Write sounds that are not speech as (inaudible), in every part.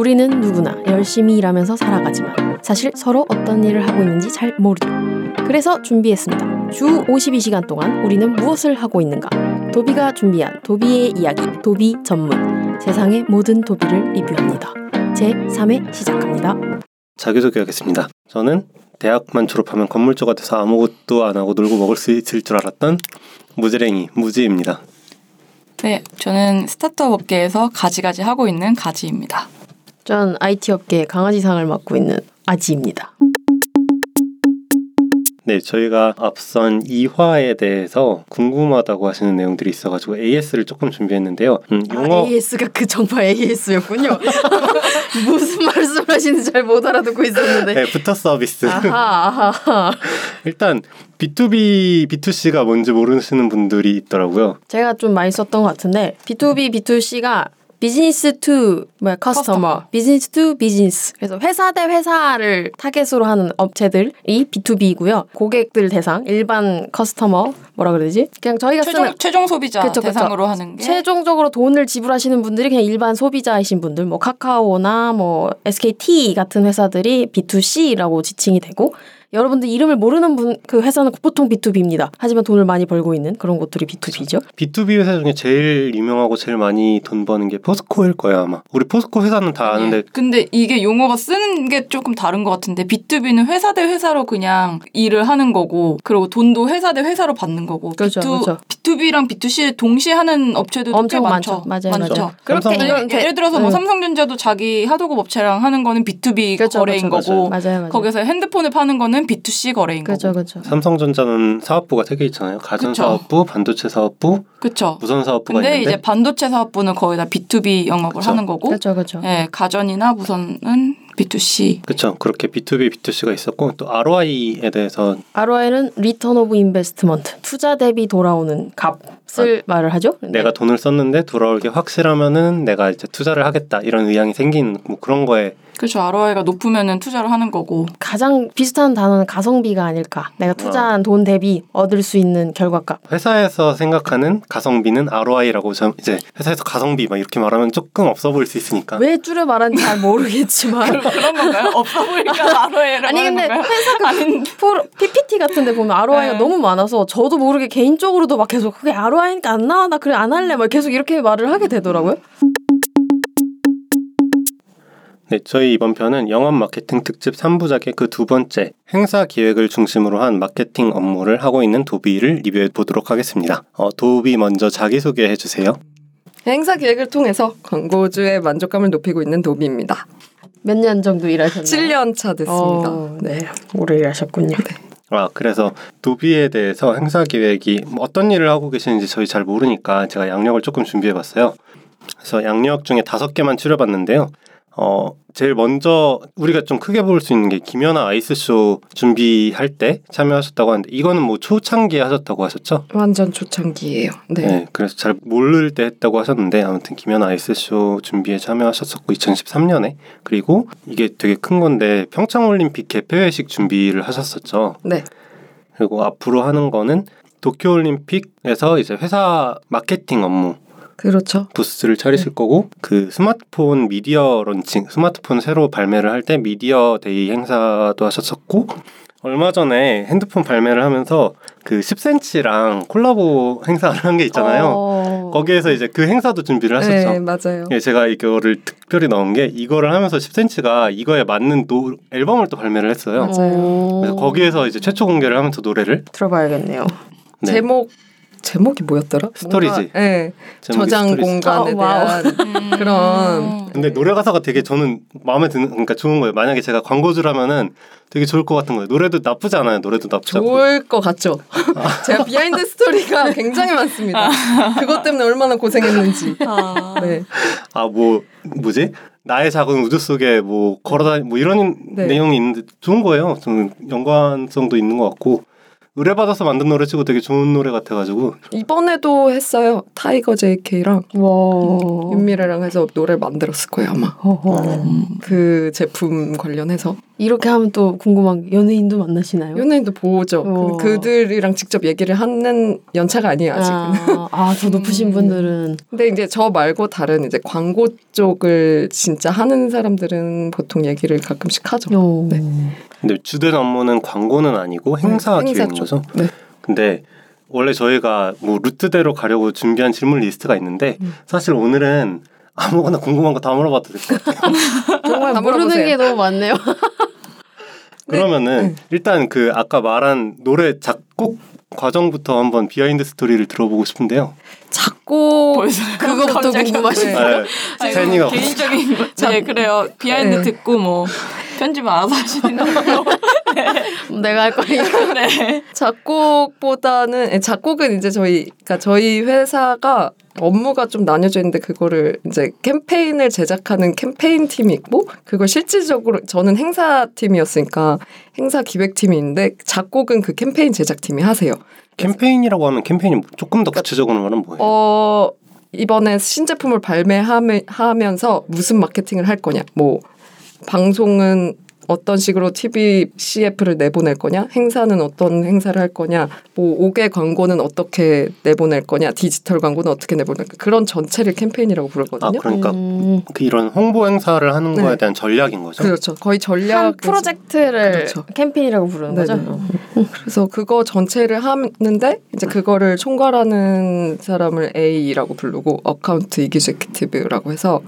우리는 누구나 열심히 일하면서 살아가지만 사실 서로 어떤 일을 하고 있는지 잘 모르죠. 그래서 준비했습니다. 주 52시간 동안 우리는 무엇을 하고 있는가? 도비가 준비한 도비의 이야기, 도비 전문. 세상의 모든 도비를 리뷰합니다. 제 3회 시작합니다. 자기소개하겠습니다. 저는 대학만 졸업하면 건물주가 돼서 아무것도 안 하고 놀고 먹을 수 있을 줄 알았던 무지랭이 무지입니다. 네, 저는 스타트업 업계에서 가지가지 하고 있는 가지입니다. 전 IT 업계 강아지상을 맡고 있는 아지입니다. 네, 저희가 앞선 2화에 대해서 궁금하다고 하시는 내용들이 있어가지고 AS를 조금 준비했는데요. 음, 용어 아, AS가 그 정파 AS였군요. (laughs) 무슨 말씀하시는지 잘 못 알아듣고 있었는데. 네, 부터 서비스. 아하, 아하. (laughs) 일단 B2B, B2C가 뭔지 모르시는 분들이 있더라고요. 제가 좀 많이 썼던 것 같은데 B2B, B2C가 business to 뭐야 customer, business to business. 그래서 회사 대 회사를 타겟으로 하는 업체들이 B2B이고요. 고객들 대상, 일반 customer 뭐라 그래야 되지? 그냥 저희가 최종, 쓰는 최종 소비자 그쵸, 대상으로 그쵸. 하는 게 최종적으로 돈을 지불하시는 분들이 그냥 일반 소비자이신 분들, 뭐 카카오나 뭐 SKT 같은 회사들이 B2C라고 지칭이 되고 여러분들 이름을 모르는 분 그 회사는 보통 B2B입니다. 하지만 돈을 많이 벌고 있는 그런 곳들이 B2B죠. B2B 회사 중에 제일 유명하고 제일 많이 돈 버는 게 포스코일 거야 아마. 우리 포스코 회사는 다 아는데. 네. 근데 이게 용어가 쓰는 게 조금 다른 것 같은데 B2B는 회사 대 회사로 그냥 일을 하는 거고 그리고 돈도 회사 대 회사로 받는 거고. 그렇죠. B2, 그렇죠. B2B랑 B2C 동시에 하는 업체들도 엄청 많죠. 많죠. 맞아요. 많죠. 그렇게 이런 예를 들어서 뭐 네. 삼성전자도 자기 하도급 업체랑 하는 거는 B2B 그렇죠, 거래인 그렇죠, 거고 맞아요, 맞아요. 거기서 핸드폰을 파는 거는 B2C 거래인 그렇죠, 거고. 그렇죠. 삼성전자는 사업부가 세 개 있잖아요. 가전 사업부, 반도체 사업부, 그렇죠. 무선 사업부가 근데 있는데 이제 반도체 사업부는 거의 다 B2B 영업을 그쵸. 하는 거고. 그렇죠, 그렇죠. 예, 가전이나 무선은 B2C. 그렇죠. 그렇게 B2B, B2C가 있었고 또 ROI에 대해서 ROI는 return of investment. 투자 대비 돌아오는 값을 아, 말을 하죠. 내가 돈을 썼는데 돌아올 게 확실하면은 내가 이제 투자를 하겠다 이런 의향이 생긴 뭐 그런 거에 그렇죠. ROI가 높으면은 투자를 하는 거고. 가장 비슷한 단어는 가성비가 아닐까. 내가 투자한 어. 돈 대비 얻을 수 있는 결과값. 회사에서 생각하는 가성비는 ROI라고 저 이제 회사에서 가성비 막 이렇게 말하면 조금 없어 보일 수 있으니까. 왜 줄여 말하는지 잘 모르겠지만 (laughs) 그런 건가요? (laughs) 없어 보니까 ROI라고 아니 근데 건가요? 회사 그 PPT 같은데 보면 ROI가 네. 너무 많아서 저도 모르게 개인적으로도 막 계속 그게 ROI니까 안 나와 나 그래 안 할래 막 계속 이렇게 말을 하게 되더라고요. 네, 저희 이번 편은 영업 마케팅 특집 3부작의 그 두 번째 행사 기획을 중심으로 한 마케팅 업무를 하고 있는 도비를 리뷰해 보도록 하겠습니다. 어, 도비 먼저 자기소개해 주세요. 행사 기획을 통해서 광고주의 만족감을 높이고 있는 도비입니다. 몇 년 정도 일하셨나요? 7년 차 됐습니다. 어, 네, 오래 일하셨군요. 네. 아, 그래서 도비에 대해서 행사 기획이 뭐 어떤 일을 하고 계시는지 저희 잘 모르니까 제가 양력을 조금 준비해 봤어요. 그래서 양력 중에 다섯 개만 추려봤는데요. 어, 제일 먼저 우리가 좀 크게 볼 수 있는 게 김연아 아이스쇼 준비할 때 참여하셨다고 하는데 이거는 뭐 초창기에 하셨다고 하셨죠? 완전 초창기예요. 네. 네 그래서 잘 모를 때 했다고 하셨는데 아무튼 김연아 아이스쇼 준비에 참여하셨었고 2013년에 그리고 이게 되게 큰 건데 평창 올림픽 개폐회식 준비를 하셨었죠. 네. 그리고 앞으로 하는 거는 도쿄 올림픽에서 이제 회사 마케팅 업무 그렇죠. 부스를 차리실 네. 거고 그 스마트폰 미디어 런칭, 스마트폰 새로 발매를 할 때 media day 행사도 하셨었고 얼마 전에 핸드폰 발매를 하면서 그 10cm랑 콜라보 행사를 한 게 있잖아요. 어... 거기에서 이제 그 행사도 준비를 하셨죠. 네, 맞아요. 예, 제가 이거를 특별히 넣은 게 이거를 하면서 10cm가 이거에 맞는 노, 앨범을 또 발매를 했어요. 맞아요. 그래서 거기에서 이제 최초 공개를 하면서 노래를 들어봐야겠네요. 네. 제목 제목이 뭐였더라? storage. 네. 저장 storage. 공간에 어, 대한 음. 그런. 근데 노래 가사가 되게 저는 마음에 드는 그러니까 좋은 거예요. 만약에 제가 광고주라면은 되게 좋을 것 같은 거예요. 노래도 나쁘지 않아요. 노래도 나쁘지 않고. 좋을 것 같죠. 제가 behind story가 (laughs) 굉장히 많습니다. 그것 때문에 얼마나 고생했는지. 아. 네. 아 뭐 뭐지? 나의 작은 우주 속에 뭐 걸어다니 뭐 이런 네. 내용이 있는데 좋은 거예요. 좀 연관성도 있는 것 같고 의뢰받아서 만든 노래 치고 되게 좋은 노래 같아가지고. 이번에도 했어요. 타이거 JK랑 윤미래랑 해서 노래 만들었을 거예요 아마. 그 제품 관련해서 이렇게 하면 또 궁금한 게 연예인도 만나시나요? 연예인도 보죠. 어. 근데 그들이랑 직접 얘기를 하는 연차가 아니에요 아직은. 아, 아, 더 높으신 분들은 근데 이제 저 말고 다른 이제 광고 쪽을 진짜 하는 사람들은 보통 얘기를 가끔씩 하죠. 어. 네. 근데 주된 업무는 광고는 아니고 행사 네, 행사 기획인 쪽. 거죠. 네. 근데 원래 저희가 뭐 루트대로 가려고 준비한 질문 리스트가 있는데 음. 사실 오늘은 아무거나 궁금한 거 다 물어봐도 될 것 같아요. (laughs) 정말 다 모르는. 게 너무 많네요. (laughs) 그러면은 일단 그 아까 말한 노래 작곡 과정부터 한번 behind story를 들어보고 싶은데요. 작곡 (laughs) 그거부터 궁금하시다. 네. 네. 개인적인 거. 네, 그래요. behind 네. 듣고 뭐 편집 알아서 하시는 거요. 내가 할 거니까. (laughs) 네. 작곡보다는 예, 작곡은 이제 저희 그러니까 저희 회사가 업무가 좀 나뉘어져 있는데 그거를 이제 캠페인을 제작하는 캠페인 팀이 있고 그걸 실질적으로 저는 행사 팀이었으니까 행사 기획 팀이 있는데 작곡은 그 캠페인 제작 팀이 하세요. 캠페인이라고 하면 캠페인이 조금 더 구체적으로 말하면 뭐예요? 어 이번에 신제품을 발매하면서 무슨 마케팅을 할 거냐 뭐 방송은 어떤 식으로 TV CF를 내보낼 거냐, 행사는 어떤 행사를 할 거냐, 뭐 옥외 광고는 어떻게 내보낼 거냐, 디지털 광고는 어떻게 내보낼 거냐 그런 전체를 캠페인이라고 아 부르거든요. 그러니까 음, 그 이런 홍보 행사를 하는 거에 네. 대한 전략인 거죠. 그렇죠. 거의 전략 한 프로젝트를 그렇죠. 캠페인이라고 부르는 거죠. 네네. 그래서 그거 전체를 하는데 이제 그거를 총괄하는 사람을 AE라고 부르고 account executive라고 해서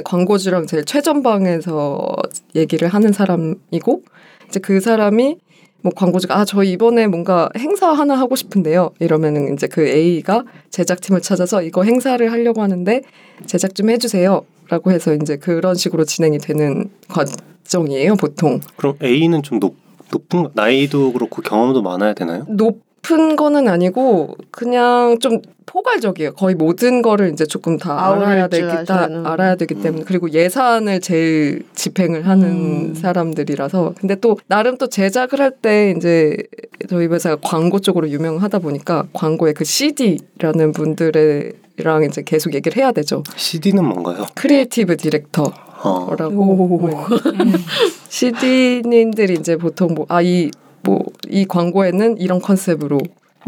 광고주랑 제일 최전방에서 얘기를 하는 사람이고 이제 그 사람이 뭐 광고주가 아 저희 이번에 뭔가 행사 하나 하고 싶은데요. 이러면은 이제 그 A가 제작팀을 찾아서 이거 행사를 하려고 하는데 제작 좀 해주세요라고 해서 이제 그런 식으로 진행이 되는 과정이에요 보통. 그럼 A는 좀 높, 높은 거- 나이도 그렇고 경험도 많아야 되나요? 높 은 거는 아니고 그냥 좀 포괄적이에요. 거의 모든 거를 이제 조금 다 알아야 줄 되기 다. 알아야 되기 때문에 그리고 예산을 제일 집행을 하는 음. 사람들이라서 근데 또 나름 또 제작을 할 때 이제 저희 회사가 광고 쪽으로 유명하다 보니까 광고의 그 CD라는 분들이랑 이제 계속 얘기를 해야 되죠. CD는 뭔가요? creative director 어. 라고 (laughs) CD님들이 이제 보통 뭐 아 이 뭐 이 광고에는 이런 컨셉으로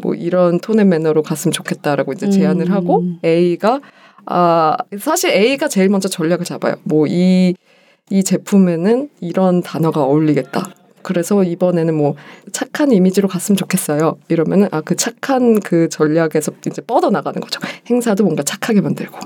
뭐 이런 톤앤 매너로 갔으면 좋겠다라고 이제 제안을 음. 하고 A가 아 사실 A가 제일 먼저 전략을 잡아요. 뭐 이 이 제품에는 이런 단어가 어울리겠다. 그래서 이번에는 뭐 착한 이미지로 갔으면 좋겠어요. 이러면은 아 그 착한 그 전략에서 이제 뻗어 나가는 거죠. 행사도 뭔가 착하게 만들고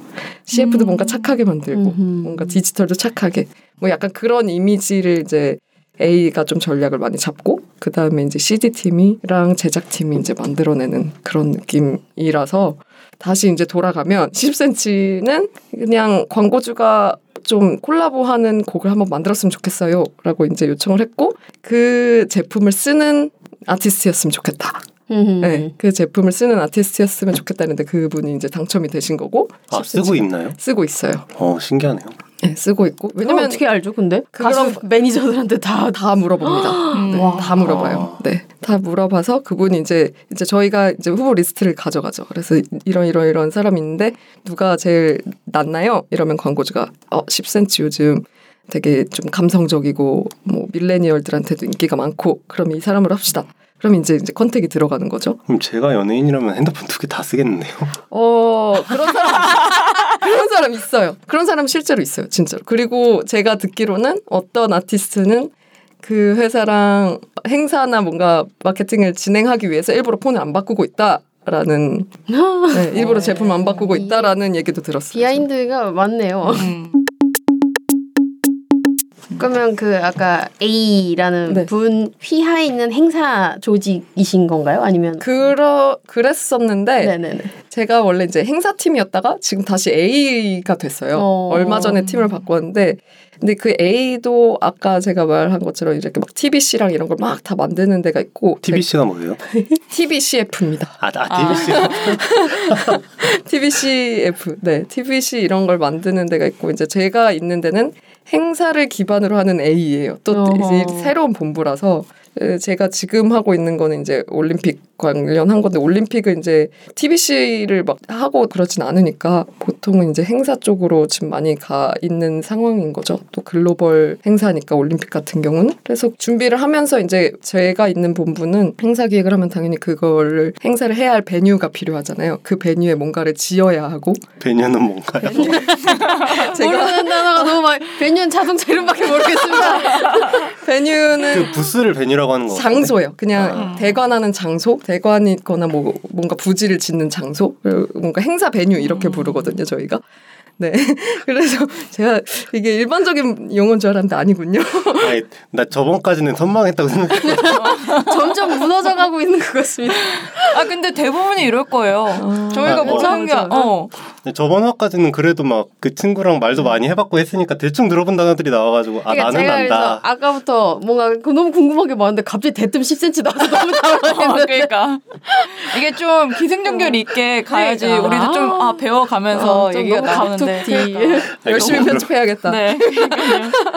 CF도 음. 뭔가 착하게 만들고 음흠. 뭔가 디지털도 착하게 뭐 약간 그런 이미지를 이제 A가 좀 전략을 많이 잡고 그 다음에 이제 CD 팀이랑 제작 팀이 이제 만들어내는 그런 느낌이라서 다시 이제 돌아가면 10cm는 그냥 광고주가 좀 콜라보하는 곡을 한번 만들었으면 좋겠어요 라고 이제 요청을 했고 그 제품을 쓰는 아티스트였으면 좋겠다. 음. 네, 그 제품을 쓰는 아티스트였으면 좋겠다는데 그분이 이제 당첨이 되신 거고 아 10cm 쓰고 있나요? 쓰고 있어요. 어 신기하네요. 네, 쓰고 있고 왜냐면 왜냐면 어떻게 알죠? 근데 그런- 가수 매니저들한테 다 다 물어봅니다. 음. (gasps) 네, 와. 다 물어봐요. 네, 다 물어봐서 그분이 이제 이제 저희가 이제 후보 리스트를 가져가죠. 그래서 이런 이런 이런 사람이 있는데 누가 제일 낫나요? 이러면 광고주가 어 10cm 요즘 되게 좀 감성적이고 뭐 millennial들한테도 인기가 많고 그럼 이 사람으로 합시다. 그럼 이제 이제 contact이 들어가는 거죠. 그럼 제가 연예인이라면 핸드폰 두 개 다 쓰겠는데요. (laughs) 어 그런 사람 그런 사람 있어요. 그런 사람 실제로 있어요, 진짜로. 그리고 제가 듣기로는 어떤 아티스트는 그 회사랑 행사나 뭔가 마케팅을 진행하기 위해서 일부러 폰을 안 바꾸고 있다 라는 (laughs) 네, 일부러 제품 안 바꾸고 있다라는 얘기도 들었어요. 비하인드가 많네요. 음. 그러면 그 아까 A라는 네. 분 휘하에 있는 행사 조직이신 건가요? 아니면 그러 그랬었는데 네네네. 제가 원래 이제 행사 팀이었다가 지금 다시 A가 됐어요. 어. 얼마 전에 팀을 바꿨는데 근데 그 A도 아까 제가 말한 것처럼 이렇게 막 TBC랑 이런 걸 막 다 만드는 데가 있고 TBC가 뭐예요? (laughs) TBCF입니다. 아, 아 아. (laughs) TBC. TBCF 네 TBC 이런 걸 만드는 데가 있고 이제 제가 있는 데는 행사를 기반으로 하는 A예요. 또 어허. 이제 새로운 본부라서 에, 제가 지금 하고 있는 거는 이제 올림픽 관련한 건데 올림픽을 이제 TBC 일을 막 하고 그러진 않으니까 보통은 이제 행사 쪽으로 지금 많이 가 있는 상황인 거죠. 또 글로벌 행사니까 올림픽 같은 경우는 그래서 준비를 하면서 이제 제가 있는 본부는 행사 기획을 하면 당연히 그거를 행사를 해야 할 베뉴가 필요하잖아요. 그 베뉴에 뭔가를 지어야 하고 배녀는 뭔가요? (laughs) 제가 모르는 단어가 너무 많이 베뉴는 자동차 이름밖에 모르겠습니다. (laughs) 베뉴는 그 부스를 배뉴라고 하는 거. 장소예요. 그냥 아. 대관하는 장소, 대관이거나 뭐 뭔가 부지를 짓는 장소, 뭔가 행사 베뉴 이렇게 부르거든요. 저희가. 네. (laughs) 그래서 제가 이게 일반적인 용어인 줄 알았는데 아니군요. (laughs) 아니, 나 저번까지는 선망했다고 생각했는데 (laughs) 점점 무너져 가고 있는 것 같습니다. 아 근데 대부분이 이럴 거예요. 저희가 아, 뭐 맞아, 하는 게 맞아. 어. 저번 화까지는 그래도 막 그 친구랑 말도 많이 해봤고 했으니까 대충 들어본 단어들이 나와가지고 아 그러니까 나는 제가 그래서 안다. 아까부터 뭔가 그 너무 궁금한 게 많은데 갑자기 대뜸 10cm 나와서 너무 (laughs) 어, 당황했는데 그러니까 이게 좀 기승전결 있게 가야지 그러니까. 우리도 좀 아 배워가면서 어, 좀 얘기가 나오는데. 그러니까. (laughs) 열심히 편집해야겠다. 네. (laughs)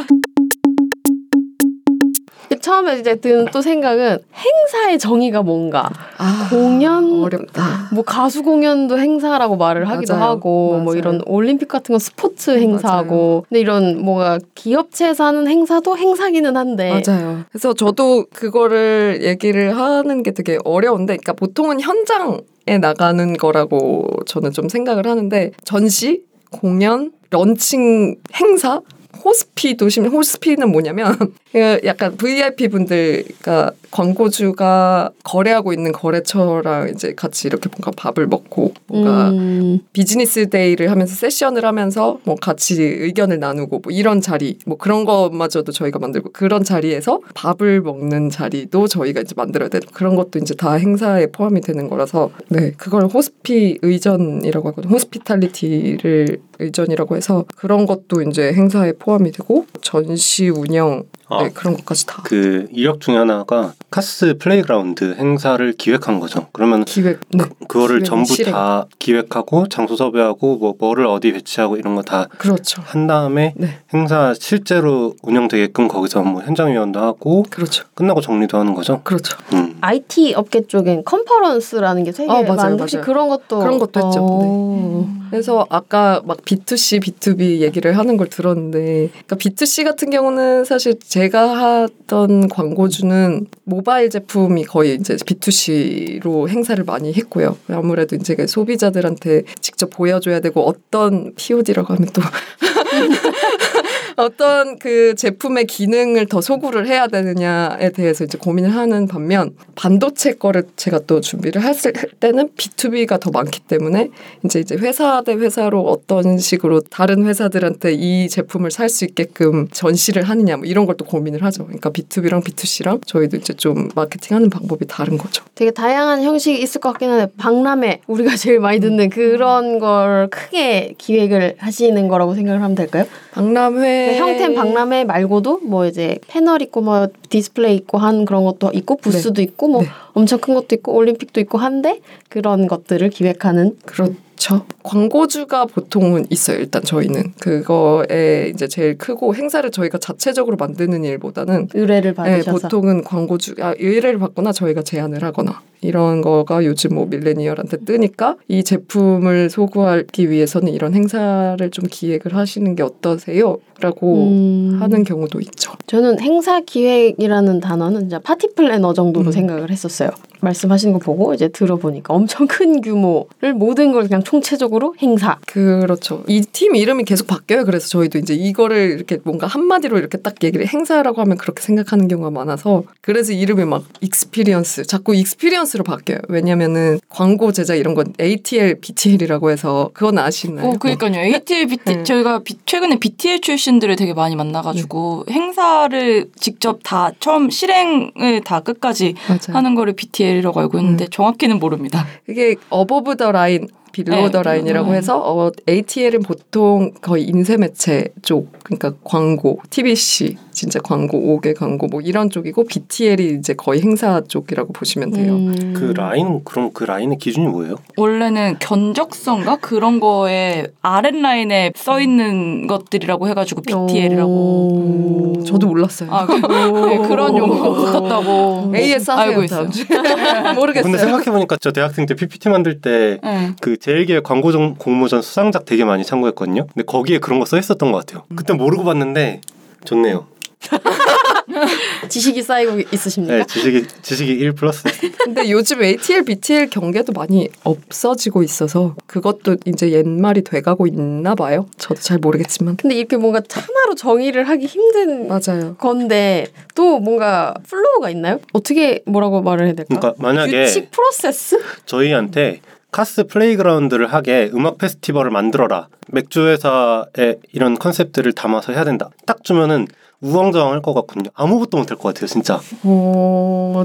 처음에 이제 드는 또 생각은 행사의 정의가 뭔가 아, 공연 어렵다. 뭐 가수 공연도 행사라고 말을 하기도 맞아요. 하고 뭐 맞아요. 이런 올림픽 같은 건 스포츠 행사고. 근데 이런 뭐가 기업체에서 하는 행사도 행사기는 한데 맞아요. 그래서 저도 그거를 얘기를 하는 게 되게 어려운데, 그러니까 보통은 현장 에 나가는 거라고 저는 좀 생각을 하는데 전시, 공연, 런칭 행사. hospi 도 심 hospi는 뭐냐면 (laughs) 그 약간 VIP 분들 그러니까 광고주가 거래하고 있는 거래처랑 이제 같이 이렇게 뭔가 밥을 먹고 뭔가 음, 비즈니스 데이를 하면서 세션을 하면서 뭐 같이 의견을 나누고 뭐 이런 자리 뭐 그런 것마저도 저희가 만들고 그런 자리에서 밥을 먹는 자리도 저희가 이제 만들어야 되고 그런 것도 이제 다 행사에 포함이 되는 거라서 네 그걸 hospi 의전이라고 하거든요. hospitality를 의전이라고 해서 그런 것도 이제 행사에 포함이 되고 전시 운영 아, 네, 그런 것까지 다 그 이력 중에 하나가 Cass Playground 행사를 기획한 거죠. 그러면 기획 네 그 거를 기획, 전부 실행. 다 기획하고 장소 섭외하고 뭐 뭐를 어디 배치하고 이런 거다한 그렇죠 다음에 네 행사 실제로 운영되게끔 거기서 뭐 현장 지원도 하고 그렇죠 끝나고 정리도 하는 거죠. 그렇죠 음. IT 업계 쪽엔 conference라는 게 되게 어, 맞아요, 많은데 혹시 맞아요. 그런 것도 그런 것도 했죠. 어. 그래서 아까 막 B2C, B2B 얘기를 하는 걸 들었는데, 그러니까 B2C 같은 경우는 사실 제가 하던 광고주는 모바일 제품이 거의 이제 B2C로 행사를 많이 했고요. 아무래도 이제 그 소비자들한테 직접 보여줘야 되고 어떤 POD라고 하면 또 (laughs) 어떤 그 제품의 기능을 더 소구를 해야 되느냐에 대해서 이제 고민을 하는 반면 반도체 거를 제가 또 준비를 했을 때는 B2B가 더 많기 때문에 이제 이제 회사 대 회사로 어떤 식으로 다른 회사들한테 이 제품을 살 수 있게끔 전시를 하느냐 뭐 이런 걸 또 고민을 하죠. 그러니까 B2B랑 B2C랑 저희도 이제 좀 마케팅하는 방법이 다른 거죠. 되게 다양한 형식이 있을 것 같긴 한데 박람회 우리가 제일 많이 듣는 그런 걸 크게 기획을 하시는 거라고 생각을 하면 될까요? 박람회 그 형태는 박람회 말고도 뭐 이제 패널 있고 뭐 디스플레이 있고 한 그런 것도 있고 부스도 있고 뭐 네. 엄청 큰 것도 있고 올림픽도 있고 한데 그런 것들을 기획하는 그렇죠. 광고주가 보통은 있어요. 일단 저희는 그거에 이제 제일 크고 행사를 저희가 자체적으로 만드는 일보다는 의뢰를 네, 받으셔서 보통은 광고주 아, 의뢰를 받거나 저희가 제안을 하거나 이런 거가 요즘 뭐 밀레니얼한테 뜨니까 이 제품을 소구하기 위해서는 이런 행사를 좀 기획을 하시는 게 어떠세요?라고 음. 하는 경우도 있죠. 저는 행사 기획 이라는 단어는 진짜 party planner 정도로 음. 생각을 했었어요. 말씀하시는 거 보고 이제 들어보니까 엄청 큰 규모를 모든 걸 그냥 총체적으로 행사. 그렇죠. 이 팀 이름이 계속 바뀌어요. 그래서 저희도 이제 이거를 이렇게 뭔가 한마디로 이렇게 딱 얘기를 행사라고 하면 그렇게 생각하는 경우가 많아서 그래서 이름이 막 experience 자꾸 experience로 바뀌어요. 왜냐면은 광고 제작 이런 건 ATL, BTL이라고 해서 그건 아시나요? 어, 그러니까요. ATL, BT, 네. 저희가 비- 최근에 BTL 출신들을 되게 많이 만나가지고 행사를 직접 다 처음 실행을 다 끝까지 맞아요. 하는 거를 BTL 이라고 알고 있는데 정확히는 모릅니다. 이게 above the line below 네, the line이라고 음. 해서 어, ATL은 보통 거의 인쇄 매체 쪽 그러니까 광고, TVC, 진짜 광고 5개 광고 뭐 이런 쪽이고 BTL이 이제 거의 행사 쪽이라고 보시면 돼요. 음. 그 라인 그럼 그 라인의 기준이 뭐예요? 원래는 견적선가 그런 거에 아랫 라인에 써 있는 것들이라고 해가지고 BTL이라고. 오. 저도 몰랐어요. 아, 그, 네, 그런 용어가 붙었다고 AS 알고 있어요. (laughs) 모르겠어요. 근데 생각해 보니까 저 대학생 때 PPT 만들 때 네. 그 제일기획 광고전 공모전 수상작 되게 많이 참고했거든요. 근데 거기에 그런 거 써 있었던 것 같아요. 그때 모르고 봤는데 좋네요. (laughs) 지식이 쌓이고 있으십니까? 네, 지식이 지식이 1 플러스. 근데 요즘 ATL, BTL 경계도 많이 없어지고 있어서 그것도 이제 옛말이 돼가고 있나 봐요. 저도 잘 모르겠지만. 근데 이렇게 뭔가 하나로 정의를 하기 힘든 맞아요. 건데 또 뭔가 flow가 있나요? 어떻게 뭐라고 말을 해야 될까? 그러니까 만약에 규칙 프로세스? 저희한테 Cass Playground를 하게 음악 페스티벌을 만들어라. 맥주 회사의 이런 concept들을 담아서 해야 된다. 딱 주면은 우왕좌왕할 것 같거든요. 아무것도 못할 것 같아요, 진짜. 어,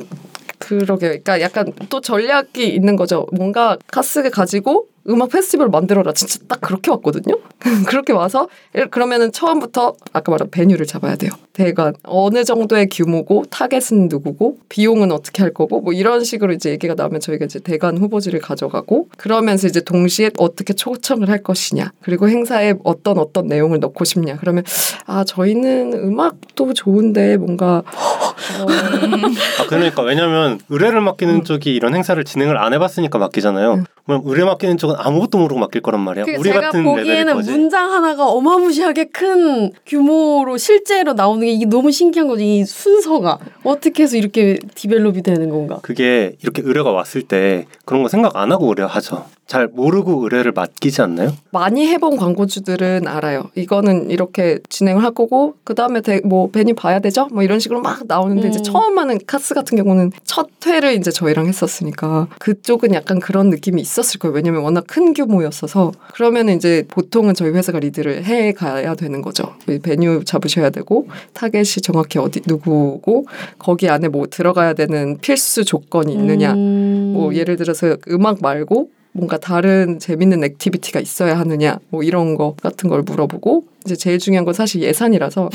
그러게요. 그러니까 약간 또 전략이 있는 거죠. 뭔가 Cass를 가지고 음악 페스티벌 만들어라. 진짜 딱 그렇게 왔거든요. (laughs) 그렇게 와서 그러면은 처음부터 아까 말한 venue를 잡아야 돼요. 대관 어느 정도의 규모고 target은 누구고 비용은 어떻게 할 거고 뭐 이런 식으로 이제 얘기가 나오면 저희가 이제 대관 후보지를 가져가고 그러면서 이제 동시에 어떻게 초청을 할 것이냐 그리고 행사에 어떤 어떤 내용을 넣고 싶냐 그러면 아 저희는 음악도 좋은데 뭔가 어, 아 그러니까 왜냐면 의뢰를 맡기는 쪽이 이런 행사를 진행을 안 해봤으니까 맡기잖아요. 그럼 의뢰 맡기는 쪽은 아무것도 모르고 맡길 거란 말이야. 그 우리 제가 같은 보기에는 거지. 문장 하나가 어마무시하게 큰 규모로 실제로 나오는 게 이게 너무 신기한 거죠. 이 순서가 어떻게 해서 이렇게 디벨롭이 되는 건가? 그게 이렇게 의뢰가 왔을 때 그런 거 생각 안 하고 의뢰하죠. 잘 모르고 의뢰를 맡기지 않나요? 많이 해본 광고주들은 알아요. 이거는 이렇게 진행을 할 거고 그 다음에 뭐 venue 봐야 되죠? 뭐 이런 식으로 막 나오 는데 음. 이제 처음 하는 Cass 같은 경우는 첫 회를 이제 저희랑 했었으니까 그쪽은 약간 그런 느낌이 있었을 거예요. 왜냐면 워낙 큰 규모였어서 그러면 이제 보통은 저희 회사가 리드를 해 가야 되는 거죠. 이 venue 잡으셔야 되고 타겟이 정확히 어디 누구고 거기 안에 뭐 들어가야 되는 필수 조건이 있느냐. 음. 뭐 예를 들어서 음악 말고 뭔가 다른 재밌는 activity가 있어야 하느냐 뭐 이런 거 같은 걸 물어보고 이제 제일 중요한 건 사실 예산이라서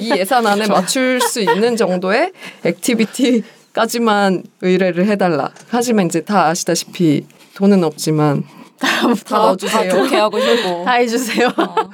이 예산 안에 (laughs) 맞출 수 있는 정도의 activity까지만 의뢰를 해달라. 하지만 이제 다 아시다시피 돈은 없지만 다 넣어주세요. 그렇게 하고 싶고. (laughs) 다 해주세요. 어.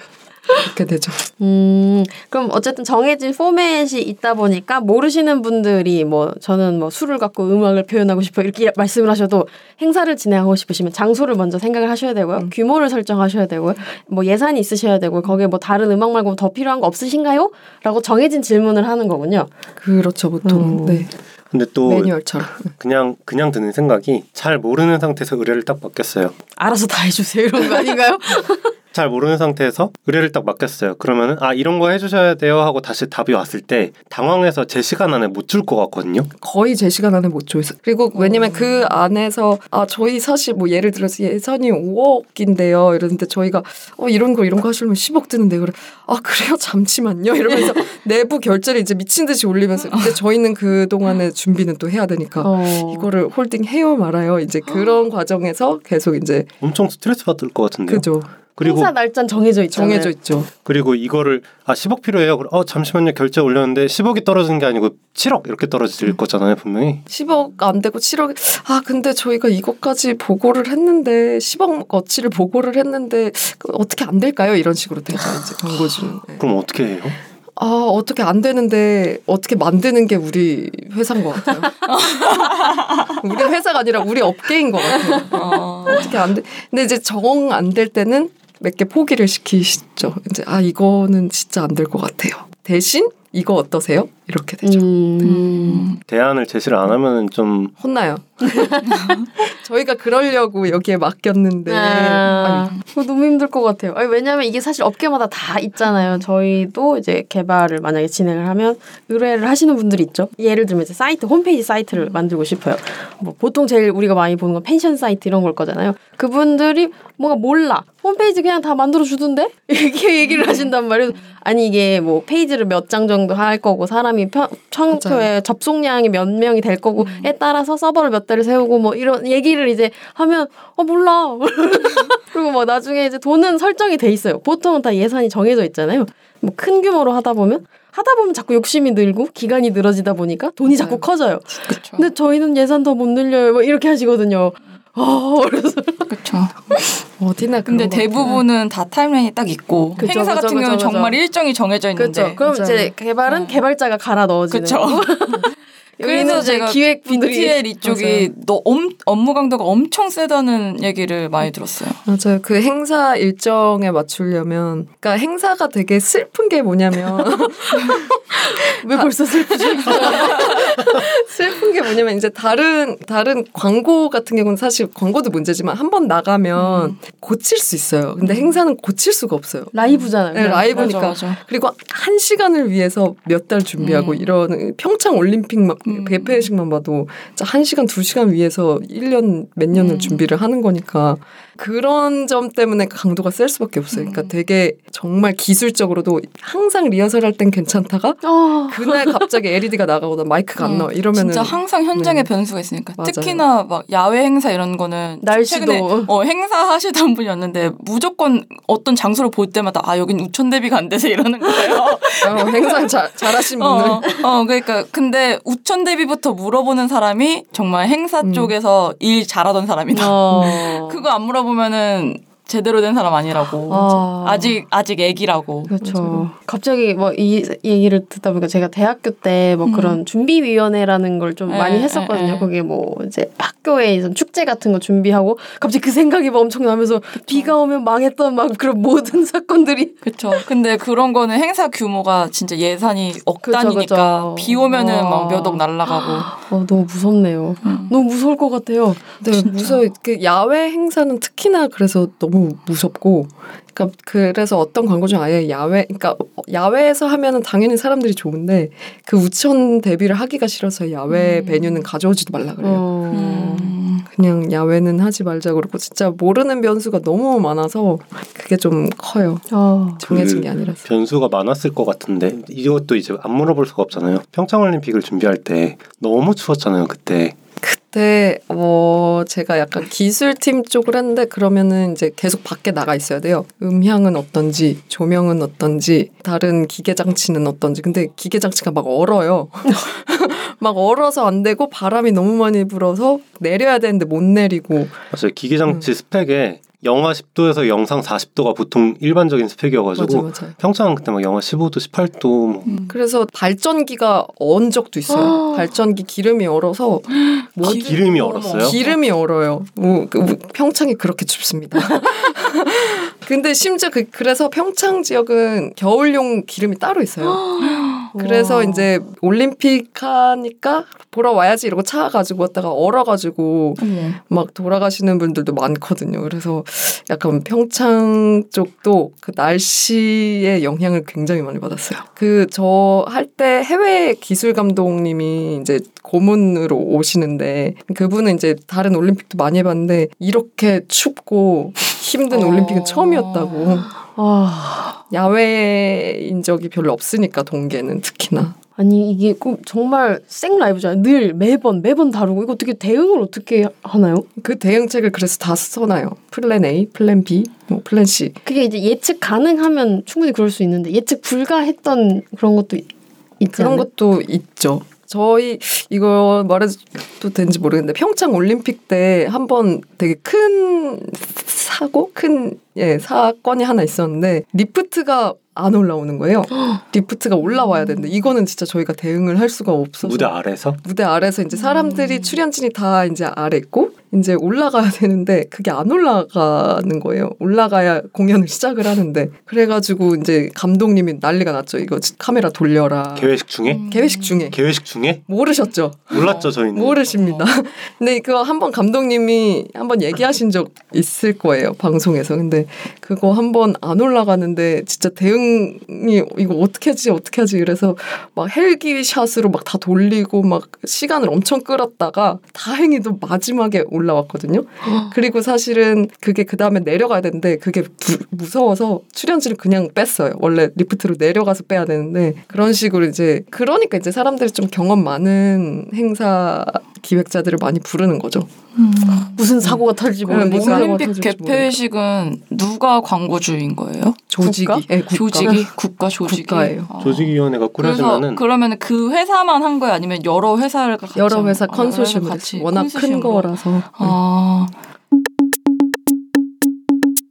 이렇게 되죠. 음, 그럼 어쨌든 정해진 포맷이 있다 보니까 모르시는 분들이 뭐 저는 뭐 술을 갖고 음악을 표현하고 싶어 이렇게 말씀을 하셔도 행사를 진행하고 싶으시면 장소를 먼저 생각을 하셔야 되고요. 음. 규모를 설정하셔야 되고요. 뭐 예산이 있으셔야 되고 거기에 뭐 다른 음악 말고 더 필요한 거 없으신가요? 라고 정해진 질문을 하는 거군요. 그렇죠 보통 음. 네 근데 또 매뉴얼처럼. 그냥 그냥 드는 생각이 잘 모르는 상태에서 의뢰를 딱 맡겼어요. 알아서 다 해주세요 이런 거 아닌가요? (laughs) 잘 모르는 상태에서 의뢰를 딱 맡겼어요. 그러면은 아 이런 거 해주셔야 돼요 하고 다시 답이 왔을 때 당황해서 제 시간 안에 못 줄 것 같거든요. 거의 제 시간 안에 못 줘서 그리고 왜냐면 그 안에서 아 저희 사실 뭐 예를 들어서 예산이 5억인데요 이러는데 저희가 어 이런 거 이런 거 하시려면 10억 드는데 그래 아 그래요 (laughs) 잠시만요 이러면서 내부 결제를 이제 미친 듯이 올리면서 근데 저희는 그 동안에 준비는 또 해야 되니까 어. 이거를 홀딩 해요 말아요 이제 그런 과정에서 계속 이제 엄청 스트레스 받을 것 같은데요. 그죠 그리고 행사 날짜는 정해져 있잖아요. 정해져 있죠 그리고 이거를 아 10억 필요해요. 그럼 어 잠시만요 결제 올렸는데 10억이 떨어지는 게 아니고 7억 이렇게 떨어질 거잖아요 분명히. 10억 안 되고 7억 아 근데 저희가 이것까지 보고를 했는데 10억 어치를 보고를 했는데 그 어떻게 안 될까요 이런 식으로 되죠 이제 광고주는 네. 그럼 어떻게 해요? 아 어떻게 안 되는데 어떻게 만드는 게 우리 회사인 것 같아요. (laughs) 우리 회사가 아니라 우리 업계인 것 같아요. 어. 어떻게 안 돼? 근데 이제 정 안 될 때는 몇 개 포기를 시키시죠. 이제 아 이거는 진짜 안 될 것 같아요. 대신 이거 어떠세요? 이렇게 되죠. 음. 대안을 제시를 안 하면은 좀 혼나요. (laughs) 저희가 그러려고 여기에 맡겼는데 아. 그거 너무 힘들 것 같아요. 아니, 왜냐면 이게 사실 업계마다 다 있잖아요. 저희도 이제 개발을 만약에 진행을 하면 의뢰를 하시는 분들이 있죠. 예를 들면 이제 사이트, 홈페이지 사이트를 만들고 싶어요. 뭐 보통 제일 우리가 많이 보는 건 펜션 사이트 이런 걸 거잖아요. 그분들이 뭔가 몰라. 홈페이지 그냥 다 만들어 주던데? (laughs) 이렇게 얘기를 하신단 말이에요. 아니 이게 뭐 페이지를 몇 장 정도 할 거고 사람이 편, 청소에 접속량이 몇 명이 될 거고에 따라서 서버를 몇 대를 세우고 뭐 이런 얘기를 이제 하면 어 몰라. (laughs) 그리고 뭐 나중에 이제 돈은 설정이 돼 있어요. 보통은 다 예산이 정해져 있잖아요. 뭐 큰 규모로 하다 보면 하다 보면 자꾸 욕심이 늘고 기간이 늘어지다 보니까 돈이 자꾸 맞아요. 커져요. 그렇죠. 근데 저희는 예산 더 못 늘려요. 뭐 이렇게 하시거든요. 아, 그래서 그렇죠. 어디나 근데. 대부분은 다 타임라인이 딱 있고 그쵸, 행사 그쵸, 같은 경우는 그쵸, 그쵸. 정말 일정이 정해져 있는데 그렇죠. 그럼 맞아요. 이제 개발은 어. 개발자가 갈아 넣어지는 그쵸. (laughs) 그래서 제가 기획분들이 BTL 이쪽이 너 엄, 업무 강도가 엄청 세다는 얘기를 많이 들었어요. 맞아요. 그 행사 일정에 맞추려면, 그러니까 행사가 되게 슬픈 게 뭐냐면 (laughs) 왜 벌써 슬프죠? (laughs) 슬픈 게 뭐냐면 이제 다른 다른 광고 같은 경우는 사실 광고도 문제지만 한 번 나가면 고칠 수 있어요. 근데 행사는 고칠 수가 없어요. 라이브잖아요. 네. 라이브니까. 맞아, 맞아. 그리고 한 시간을 위해서 몇 달 준비하고 음. 이런 평창 올림픽 막 음. 개폐식만 봐도 진짜 한 시간 두 시간 위해서 1년 몇 년을 음. 준비를 하는 거니까 그런 점 때문에 강도가 셀 수밖에 없어요. 그러니까 음. 되게 정말 기술적으로 항상 리허설 할 땐 괜찮다가 아, 그날 갑자기 LED가 나가거나 마이크가 안 음, 나와 이러면은 진짜 항상 현장에 네. 변수가 있으니까 맞아요. 특히나 막 야외 행사 이런 거는 날씨도. 어, 행사 하시던 분이었는데 무조건 어떤 장소를 볼 때마다 아 여긴 우천 대비가 안 돼서 이러는 거예요. 어, 행사 잘 잘하신 분을 어, 어, 그러니까 근데 우천 대비부터 물어보는 사람이 정말 행사 음. 쪽에서 일 잘하던 사람이다. 어. (laughs) 그거 안 물어보면은 제대로 된 사람 아니라고. 아. 아직 아직 애기라고. 그렇죠. 갑자기 뭐 이 얘기를 듣다 보니까 제가 대학교 때뭐 음. 그런 준비위원회라는 걸좀 에, 많이 에, 했었거든요. 에. 거기에 뭐 이제 학교에 있는 축제 같은 거 준비하고 갑자기 그 생각이 막 엄청 나면서 비가 오면 망했던 막 그런 모든 (laughs) 사건들이 그렇죠. 근데 그런 거는 행사 규모가 진짜 예산이 억 그쵸, 단위니까 그쵸. 비 오면은 와. 막몇 억 날라가고. 어, 너무 무섭네요. 음. 너무 무서울 것 같아요. 네, 무서워. 그 야외 행사는 특히나 그래서 너무 무섭고, 그러니까 그래서 어떤 광고 중 아예 야외, 그러니까 야외에서 하면은 당연히 사람들이 좋은데 그 우천 대비를 하기가 싫어서 야외 음. 베뉴는 가져오지도 말라 그래요. 어. 음. 그냥 야외는 하지 말자 그러고 진짜 모르는 변수가 너무 많아서 그게 좀 커요. 아. 정해진 그게 아니라서. 변수가 많았을 것 같은데 이것도 이제 안 물어볼 수가 없잖아요. 평창 올림픽을 준비할 때 너무 추웠잖아요. 그때 그때 어 제가 약간 기술팀 쪽을 했는데 그러면은 이제 계속 밖에 나가 있어야 돼요. 음향은 어떤지, 조명은 어떤지, 다른 기계 장치는 어떤지. 근데 기계 장치가 막 얼어요. (laughs) 막 얼어서 안 되고 바람이 너무 많이 불어서 내려야 되는데 못 내리고 맞아요. 음. 기계 장치 스펙에 영하 10도에서 영상 40도가 보통 일반적인 스펙이어가지고 맞아 맞아요. 평창은 그때 막 영하 15도, 18도 뭐 음. 그래서 발전기가 언 적도 있어요. 발전기 기름이 얼어서 (gasps) 뭐 기름이 얼었어요? 기름이 얼어요. 뭐, 그, 뭐 평창이 그렇게 춥습니다. (laughs) 근데 심지어 그, 그래서 평창 지역은 겨울용 기름이 따로 있어요. (gasps) 그래서 와. 이제 올림픽 하니까 보러 와야지 이러고 차 가지고 왔다가 얼어가지고 어머. 막 돌아가시는 분들도 많거든요. 그래서 약간 평창 쪽도 그 날씨의 영향을 굉장히 많이 받았어요. 그 저 할 때 해외 기술 감독님이 이제 고문으로 오시는데 그분은 이제 다른 올림픽도 많이 해봤는데 이렇게 춥고 힘든 어. 올림픽은 처음이었다고. 아. 야외인 적이 별로 없으니까 동계는 특히나. 아니 이게 꼭 정말 생 라이브잖아요. 늘 매번 매번 다르고 이거 어떻게 대응을 어떻게 하나요? 그 대응책을 그래서 다 써놔요. 플랜 A, 플랜 B, 뭐 플랜 C. 그게 이제 예측 가능하면 충분히 그럴 수 있는데 예측 불가했던 그런 것도 있- 있지 그런? 것도 있죠. 저희 이거 말해도 되는지 모르겠는데 평창 올림픽 때 한 번 되게 큰 사고, 큰 예, 사건이 하나 있었는데 리프트가 안 올라오는 거예요. (gasps) 리프트가 올라와야 되는데 이거는 진짜 저희가 대응을 할 수가 없어서 무대 아래서 무대 아래서 이제 사람들이 출연진이 다 이제 아래 있고 이제 올라가야 (laughs) 되는데 그게 안 올라가는 거예요. 올라가야 공연을 시작을 하는데 그래가지고 이제 감독님이 난리가 났죠. 이거 카메라 돌려라. 개회식 중에 음. 개회식 중에 개회식 중에 모르셨죠? 몰랐죠 저희는. 모르십니다. (laughs) 근데 그거 한번 감독님이 한번 얘기하신 적 있을 거예요 방송에서. 근데 그거 한번 안 올라가는데 진짜 대응이 이거 어떻게 하지 어떻게 하지 그래서 막 헬기 샷으로 막 다 돌리고 막 시간을 엄청 끌었다가 다행히도 마지막에 올라왔거든요. (gasps) 그리고 사실은 그게 그 다음에 내려가야 되는데 그게 부- 무서워서 출연진을 그냥 뺐어요. 원래 리프트로 내려가서 빼야 되는데 그런 식으로 이제 그러니까 이제 사람들이 좀 경험 많은 행사 기획자들을 많이 부르는 거죠. 무슨 사고가 터질지 네, 사고가 올림픽 개폐식은 누가 광고주인 거예요? 조직이, 국가? 예, 국가. 조직이 (laughs) 국가 조직이 국가예요. 아. 조직위원회가 그래서 꾸려지면은 그러면 그 회사만 한 거예요? 아니면 여러 회사를 같이 여러 한 회사 컨소시엄을 같이 워낙 큰 컨소시엄으로. 거라서 아